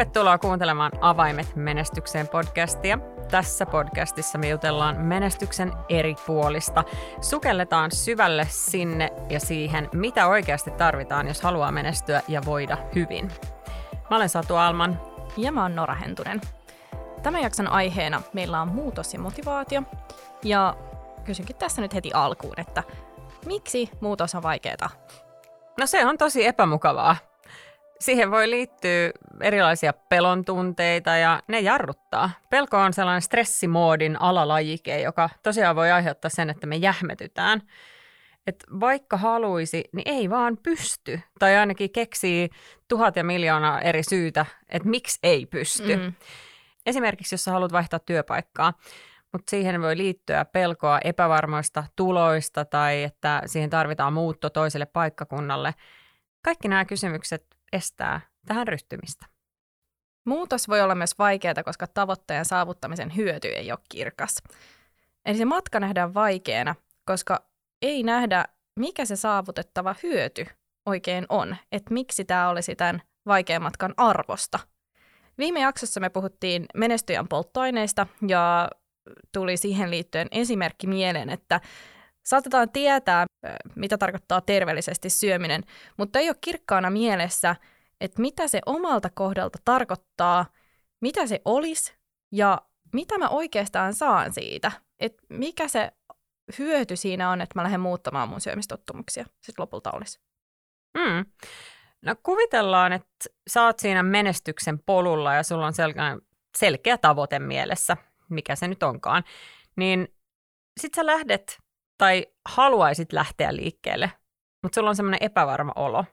Tervetuloa kuuntelemaan Avaimet menestykseen podcastia. Tässä podcastissa me jutellaan menestyksen eri puolista. Sukelletaan syvälle sinne ja siihen, mitä oikeasti tarvitaan, jos haluaa menestyä ja voida hyvin. Mä olen Satu Alman. Ja mä oon Nora Hentunen. Tämän jakson aiheena meillä on muutos ja motivaatio. Ja kysynkin tässä nyt heti alkuun, että miksi muutos on vaikeaa? No se on tosi epämukavaa siihen voi liittyä erilaisia pelon tunteita ja ne jarruttaa. Pelko on sellainen stressimoodin alalajike, joka tosiaan voi aiheuttaa sen, että me jähmetytään. Et vaikka haluisi, niin ei vaan pysty. Tai ainakin keksii tuhat ja miljoonaa eri syytä, että miksi ei pysty. Mm. Esimerkiksi jos sä haluat vaihtaa työpaikkaa, mutta siihen voi liittyä pelkoa epävarmoista tuloista tai että siihen tarvitaan muutto toiselle paikkakunnalle. Kaikki nämä kysymykset estää tähän ryhtymistä. Muutos voi olla myös vaikeaa, koska tavoitteen saavuttamisen hyöty ei ole kirkas. Eli se matka nähdään vaikeana, koska ei nähdä, mikä se saavutettava hyöty oikein on, että miksi tämä olisi tämän vaikean matkan arvosta. Viime jaksossa me puhuttiin menestyjän polttoaineista ja tuli siihen liittyen esimerkki mieleen, että Saatetaan tietää, mitä tarkoittaa terveellisesti syöminen, mutta ei ole kirkkaana mielessä, että mitä se omalta kohdalta tarkoittaa, mitä se olisi ja mitä mä oikeastaan saan siitä. Että mikä se hyöty siinä on, että mä lähden muuttamaan mun syömistottumuksia sitten lopulta olisi. Mm. No kuvitellaan, että sä oot siinä menestyksen polulla ja sulla on selkeä, selkeä tavoite mielessä, mikä se nyt onkaan, niin sit sä lähdet tai haluaisit lähteä liikkeelle, mutta sulla on semmoinen epävarma olo,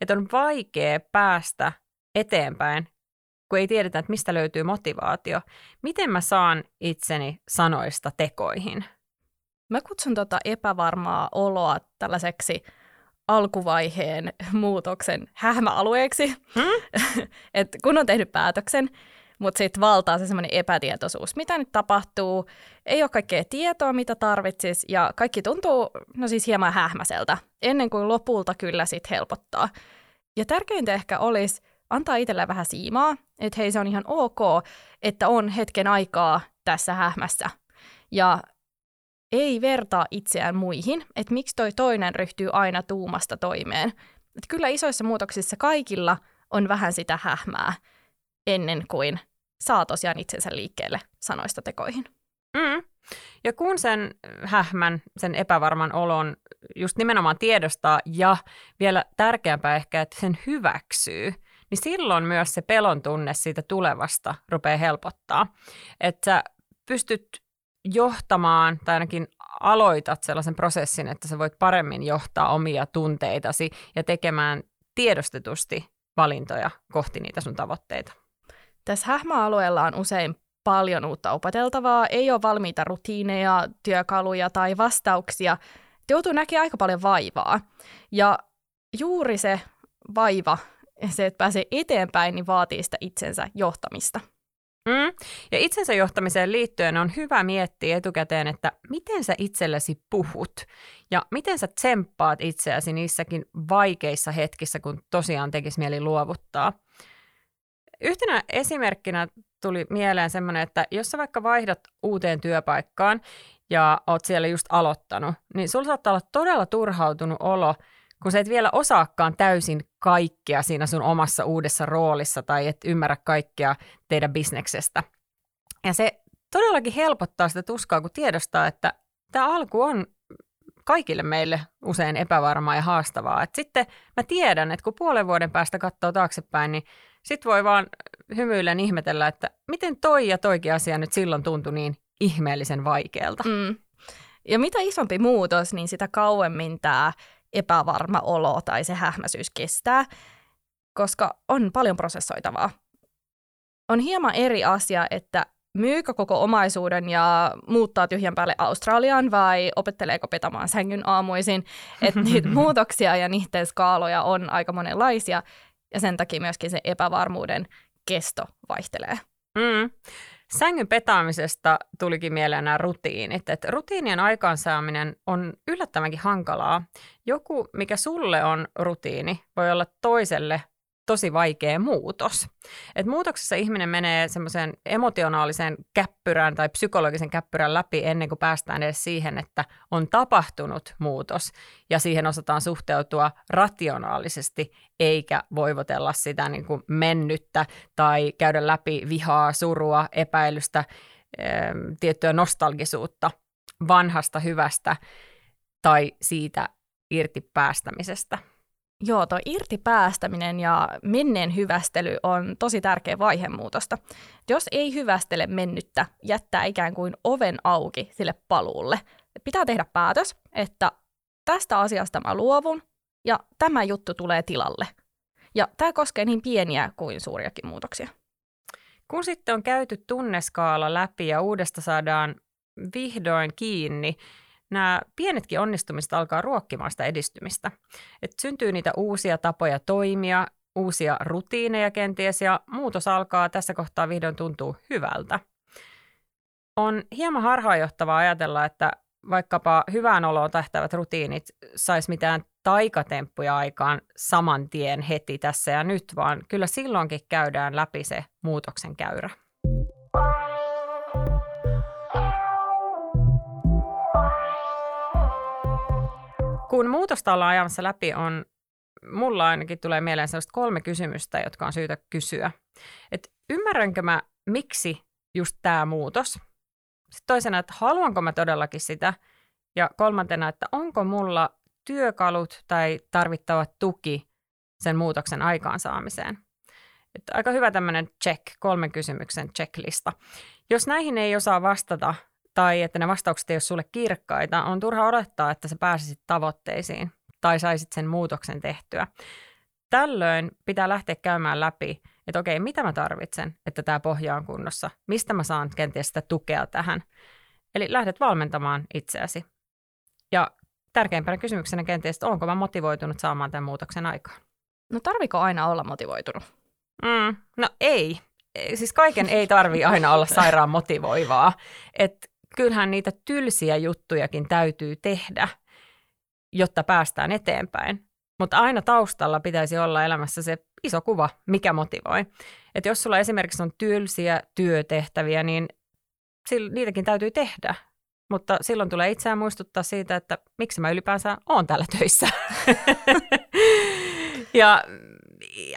että on vaikea päästä eteenpäin, kun ei tiedetä, että mistä löytyy motivaatio. Miten mä saan itseni sanoista tekoihin? Mä kutsun tota epävarmaa oloa tällaiseksi alkuvaiheen muutoksen hähmäalueeksi. Hmm? Et kun on tehnyt päätöksen, mutta sitten valtaa se semmoinen epätietoisuus. Mitä nyt tapahtuu? Ei ole kaikkea tietoa, mitä tarvitsis, ja kaikki tuntuu, no siis hieman hähmäseltä, ennen kuin lopulta kyllä sitten helpottaa. Ja tärkeintä ehkä olisi antaa itselleen vähän siimaa, että hei se on ihan ok, että on hetken aikaa tässä hähmässä. Ja ei vertaa itseään muihin, että miksi toi toinen ryhtyy aina tuumasta toimeen. Että kyllä isoissa muutoksissa kaikilla on vähän sitä hähmää ennen kuin saa tosiaan itsensä liikkeelle sanoista tekoihin. Mm. Ja kun sen hähmän, sen epävarman olon just nimenomaan tiedostaa ja vielä tärkeämpää ehkä, että sen hyväksyy, niin silloin myös se pelon tunne siitä tulevasta rupeaa helpottaa. Että sä pystyt johtamaan tai ainakin aloitat sellaisen prosessin, että sä voit paremmin johtaa omia tunteitasi ja tekemään tiedostetusti valintoja kohti niitä sun tavoitteita. Tässä hähmäalueella on usein paljon uutta opeteltavaa, ei ole valmiita rutiineja, työkaluja tai vastauksia. Joutuu näkemään aika paljon vaivaa. Ja juuri se vaiva, se, että pääsee eteenpäin, niin vaatii sitä itsensä johtamista. Mm. Ja itsensä johtamiseen liittyen on hyvä miettiä etukäteen, että miten sä itsellesi puhut ja miten sä tsemppaat itseäsi niissäkin vaikeissa hetkissä, kun tosiaan tekisi mieli luovuttaa. Yhtenä esimerkkinä tuli mieleen semmoinen, että jos sä vaikka vaihdat uuteen työpaikkaan ja oot siellä just aloittanut, niin sulla saattaa olla todella turhautunut olo, kun sä et vielä osaakaan täysin kaikkea siinä sun omassa uudessa roolissa tai et ymmärrä kaikkea teidän bisneksestä. Ja se todellakin helpottaa sitä tuskaa, kun tiedostaa, että tämä alku on kaikille meille usein epävarmaa ja haastavaa. Et sitten mä tiedän, että kun puolen vuoden päästä katsoo taaksepäin, niin sitten voi vaan hymyillen ihmetellä, että miten toi ja toikin asia nyt silloin tuntui niin ihmeellisen vaikealta. Mm. Ja mitä isompi muutos, niin sitä kauemmin tämä epävarma olo tai se hähmäisyys kestää, koska on paljon prosessoitavaa. On hieman eri asia, että myykö koko omaisuuden ja muuttaa tyhjän päälle Australiaan vai opetteleeko petamaan sängyn aamuisin. Että niitä muutoksia ja niiden skaaloja on aika monenlaisia ja sen takia myöskin se epävarmuuden kesto vaihtelee. Mm. Sängyn petaamisesta tulikin mieleen nämä rutiinit. Että rutiinien aikaansaaminen on yllättävänkin hankalaa. Joku, mikä sulle on rutiini, voi olla toiselle tosi vaikea muutos. Et muutoksessa ihminen menee semmoiseen emotionaaliseen käppyrään tai psykologisen käppyrän läpi ennen kuin päästään edes siihen, että on tapahtunut muutos ja siihen osataan suhteutua rationaalisesti eikä voivotella sitä niin kuin mennyttä tai käydä läpi vihaa, surua, epäilystä, tiettyä nostalgisuutta vanhasta hyvästä tai siitä irti päästämisestä. Joo, tuo irti päästäminen ja menneen hyvästely on tosi tärkeä vaihe muutosta. Jos ei hyvästele mennyttä, jättää ikään kuin oven auki sille paluulle. Pitää tehdä päätös, että tästä asiasta mä luovun ja tämä juttu tulee tilalle. Ja tämä koskee niin pieniä kuin suuriakin muutoksia. Kun sitten on käyty tunneskaala läpi ja uudesta saadaan vihdoin kiinni, nämä pienetkin onnistumiset alkaa ruokkimaan sitä edistymistä. Et syntyy niitä uusia tapoja toimia, uusia rutiineja kenties ja muutos alkaa tässä kohtaa vihdoin tuntuu hyvältä. On hieman harhaanjohtavaa ajatella, että vaikkapa hyvään oloon tähtävät rutiinit saisi mitään taikatemppuja aikaan saman tien heti tässä ja nyt, vaan kyllä silloinkin käydään läpi se muutoksen käyrä. Kun muutosta ollaan ajamassa läpi, on mulla ainakin tulee mieleen sellaista kolme kysymystä, jotka on syytä kysyä. Et ymmärränkö mä, miksi just tämä muutos? Sitten toisena, että haluanko mä todellakin sitä? Ja kolmantena, että onko mulla työkalut tai tarvittava tuki sen muutoksen aikaansaamiseen? Että aika hyvä tämmöinen check, kolmen kysymyksen checklista. Jos näihin ei osaa vastata tai että ne vastaukset ei ole sulle kirkkaita, on turha odottaa, että sä pääsisit tavoitteisiin tai saisit sen muutoksen tehtyä. Tällöin pitää lähteä käymään läpi, että okei, mitä mä tarvitsen, että tämä pohja on kunnossa, mistä mä saan kenties sitä tukea tähän. Eli lähdet valmentamaan itseäsi. Ja tärkeimpänä kysymyksenä kenties, että onko mä motivoitunut saamaan tämän muutoksen aikaan. No tarviko aina olla motivoitunut? Mm, no ei. Siis kaiken ei tarvi aina olla sairaan motivoivaa. Et kyllähän niitä tylsiä juttujakin täytyy tehdä, jotta päästään eteenpäin. Mutta aina taustalla pitäisi olla elämässä se iso kuva, mikä motivoi. Et jos sulla esimerkiksi on tylsiä työtehtäviä, niin niitäkin täytyy tehdä. Mutta silloin tulee itseään muistuttaa siitä, että miksi mä ylipäänsä oon täällä töissä. ja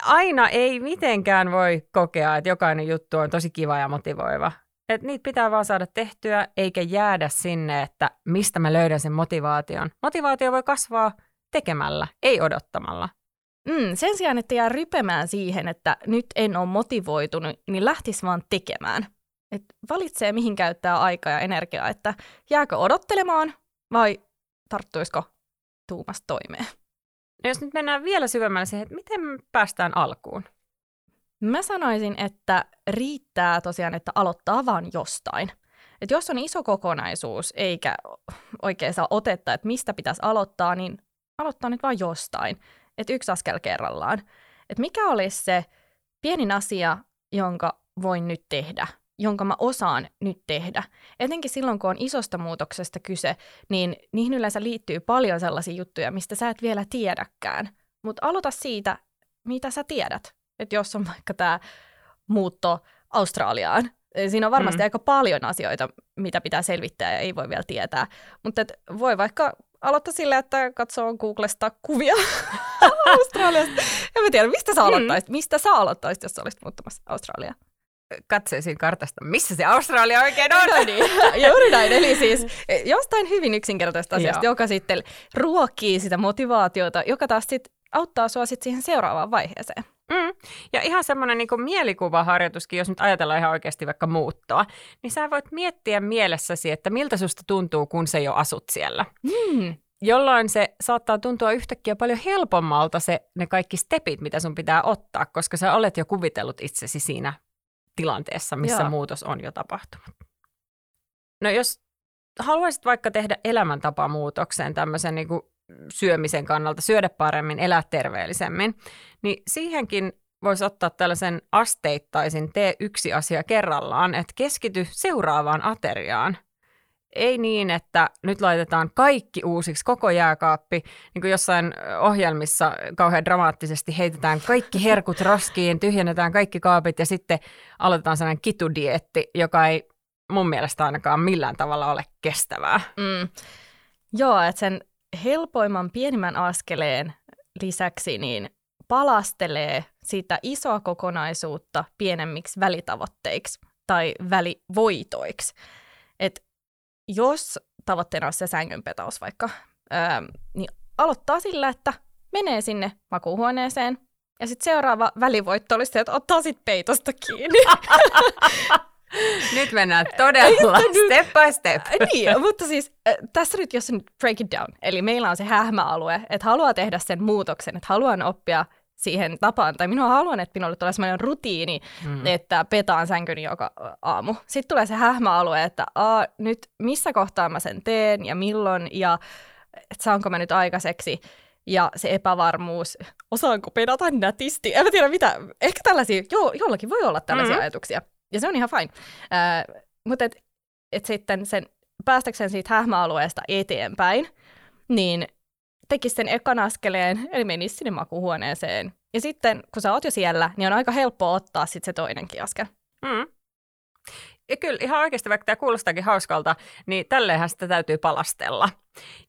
aina ei mitenkään voi kokea, että jokainen juttu on tosi kiva ja motivoiva. Et niitä pitää vaan saada tehtyä, eikä jäädä sinne, että mistä mä löydän sen motivaation. Motivaatio voi kasvaa tekemällä, ei odottamalla. Mm, sen sijaan, että jää rypemään siihen, että nyt en ole motivoitunut, niin lähtisi vaan tekemään. Et valitsee, mihin käyttää aikaa ja energiaa, että jääkö odottelemaan vai tarttuisiko tuumasta toimeen. No jos nyt mennään vielä syvemmälle siihen, että miten päästään alkuun? Mä sanoisin, että riittää tosiaan, että aloittaa vaan jostain. Et jos on iso kokonaisuus eikä oikein saa otetta, että mistä pitäisi aloittaa, niin aloittaa nyt vaan jostain. Että yksi askel kerrallaan. Että mikä olisi se pienin asia, jonka voin nyt tehdä, jonka mä osaan nyt tehdä. Etenkin silloin, kun on isosta muutoksesta kyse, niin niihin yleensä liittyy paljon sellaisia juttuja, mistä sä et vielä tiedäkään. Mutta aloita siitä, mitä sä tiedät. Että jos on vaikka tämä muutto Australiaan, eh, siinä on varmasti mm. aika paljon asioita, mitä pitää selvittää ja ei voi vielä tietää. Mutta voi vaikka aloittaa sillä, että katsoo Googlesta kuvia Australiasta. En mä tiedä, mistä sä mm. aloittaisit, mm. mistä sä aloittaisit, jos olisit muuttamassa Australiaan? katsoisin kartasta, missä se Australia oikein on. No niin, juuri näin. Eli siis eh, jostain hyvin yksinkertaisesta asiasta, joka sitten ruokkii sitä motivaatiota, joka taas sitten auttaa sua sitten siihen seuraavaan vaiheeseen. Mm. Ja ihan semmoinen niin mielikuvaharjoituskin, jos nyt ajatellaan ihan oikeasti vaikka muuttoa, niin sä voit miettiä mielessäsi, että miltä susta tuntuu, kun se jo asut siellä. Mm. Jolloin se saattaa tuntua yhtäkkiä paljon helpommalta se, ne kaikki stepit, mitä sun pitää ottaa, koska sä olet jo kuvitellut itsesi siinä tilanteessa, missä Joo. muutos on jo tapahtunut. No jos haluaisit vaikka tehdä elämäntapamuutoksen tämmöisen niin kuin syömisen kannalta, syödä paremmin, elää terveellisemmin, niin siihenkin voisi ottaa tällaisen asteittaisin tee yksi asia kerrallaan, että keskity seuraavaan ateriaan. ei niin, että nyt laitetaan kaikki uusiksi, koko jääkaappi, niin kuin jossain ohjelmissa kauhean dramaattisesti heitetään kaikki herkut roskiin, tyhjennetään kaikki kaapit ja sitten aloitetaan sellainen kitudietti, joka ei mun mielestä ainakaan millään tavalla ole kestävää. Mm. Joo, että sen helpoimman pienimmän askeleen lisäksi niin palastelee sitä isoa kokonaisuutta pienemmiksi välitavoitteiksi tai välivoitoiksi. Et jos tavoitteena on se sängynpetaus vaikka, ää, niin aloittaa sillä, että menee sinne makuuhuoneeseen ja sitten seuraava välivoitto olisi se, että ottaa sitten peitosta kiinni. Nyt mennään todella step by step. niin, mutta siis tässä nyt, jos nyt break it down, eli meillä on se hähmäalue, että haluaa tehdä sen muutoksen, että haluan oppia siihen tapaan, tai minua haluan, että minulle tulee sellainen rutiini, mm. että petaan sänkyni joka aamu. Sitten tulee se hähmäalue, että a, nyt missä kohtaa mä sen teen ja milloin ja että saanko mä nyt aikaiseksi. Ja se epävarmuus, osaanko pedata nätisti, en mä tiedä mitä, ehkä tällaisia, jo, jollakin voi olla tällaisia mm. ajatuksia. Ja se on ihan fine. Äh, mutta et, et sitten sen, päästäkseen siitä hähmäalueesta eteenpäin, niin tekisi sen ekan askeleen, eli menisi sinne makuhuoneeseen. Ja sitten, kun sä oot jo siellä, niin on aika helppo ottaa sitten se toinenkin askel. Mm. Ja kyllä ihan oikeasti, vaikka tämä kuulostaakin hauskalta, niin tälleenhän sitä täytyy palastella.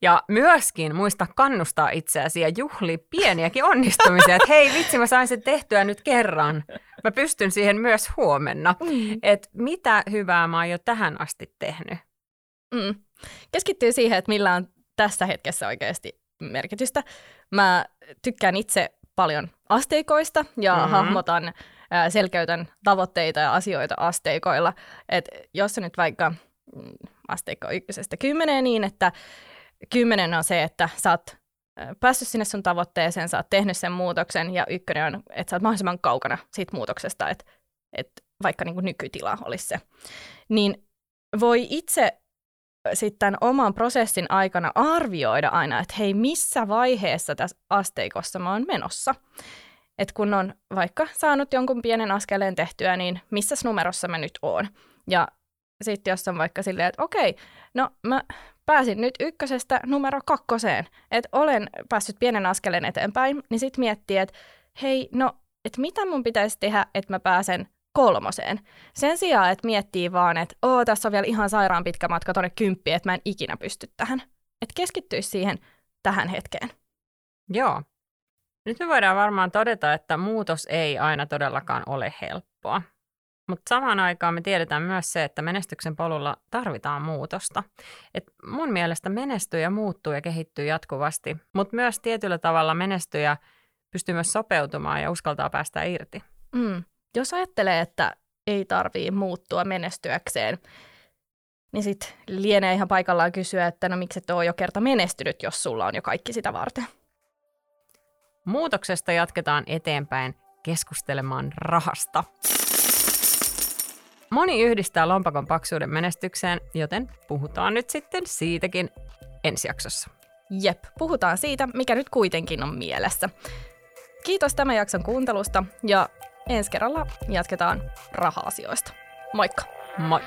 Ja myöskin muista kannustaa itseäsi ja juhli pieniäkin onnistumisia, että hei vitsi, mä sain sen tehtyä nyt kerran. Mä pystyn siihen myös huomenna. Mm. Että mitä hyvää mä oon jo tähän asti tehnyt. Mm. Keskittyy siihen, että millä on tässä hetkessä oikeasti merkitystä. Mä tykkään itse paljon asteikoista ja mm-hmm. hahmotan, selkeytän tavoitteita ja asioita asteikoilla. Et jos nyt vaikka mm, asteikko ykkösestä kymmeneen niin, että kymmenen on se, että sä oot päässyt sinne sun tavoitteeseen, sä oot tehnyt sen muutoksen ja ykkönen on, että sä oot mahdollisimman kaukana siitä muutoksesta, että, että vaikka niin kuin nykytila olisi se. Niin voi itse sitten oman prosessin aikana arvioida aina, että hei, missä vaiheessa tässä asteikossa mä oon menossa. Että kun on vaikka saanut jonkun pienen askeleen tehtyä, niin missä numerossa mä nyt oon. Ja sitten jos on vaikka silleen, että okei, no mä pääsin nyt ykkösestä numero kakkoseen, että olen päässyt pienen askeleen eteenpäin, niin sitten miettii, että hei, no, että mitä mun pitäisi tehdä, että mä pääsen kolmoseen. Sen sijaan, että miettii vaan, että Oo, tässä on vielä ihan sairaan pitkä matka tuonne kymppiin, että mä en ikinä pysty tähän. Että keskittyisi siihen tähän hetkeen. Joo. Nyt me voidaan varmaan todeta, että muutos ei aina todellakaan ole helppoa. Mutta samaan aikaan me tiedetään myös se, että menestyksen polulla tarvitaan muutosta. Et mun mielestä menestyjä muuttuu ja kehittyy jatkuvasti, mutta myös tietyllä tavalla menestyjä pystyy myös sopeutumaan ja uskaltaa päästä irti. Mm. Jos ajattelee, että ei tarvii muuttua menestyäkseen, niin sitten lienee ihan paikallaan kysyä, että no miksi et ole jo kerta menestynyt, jos sulla on jo kaikki sitä varten. Muutoksesta jatketaan eteenpäin keskustelemaan rahasta. Moni yhdistää lompakon paksuuden menestykseen, joten puhutaan nyt sitten siitäkin ensi jaksossa. Jep, puhutaan siitä, mikä nyt kuitenkin on mielessä. Kiitos tämän jakson kuuntelusta ja ensi kerralla jatketaan raha-asioista. Moikka! Moi!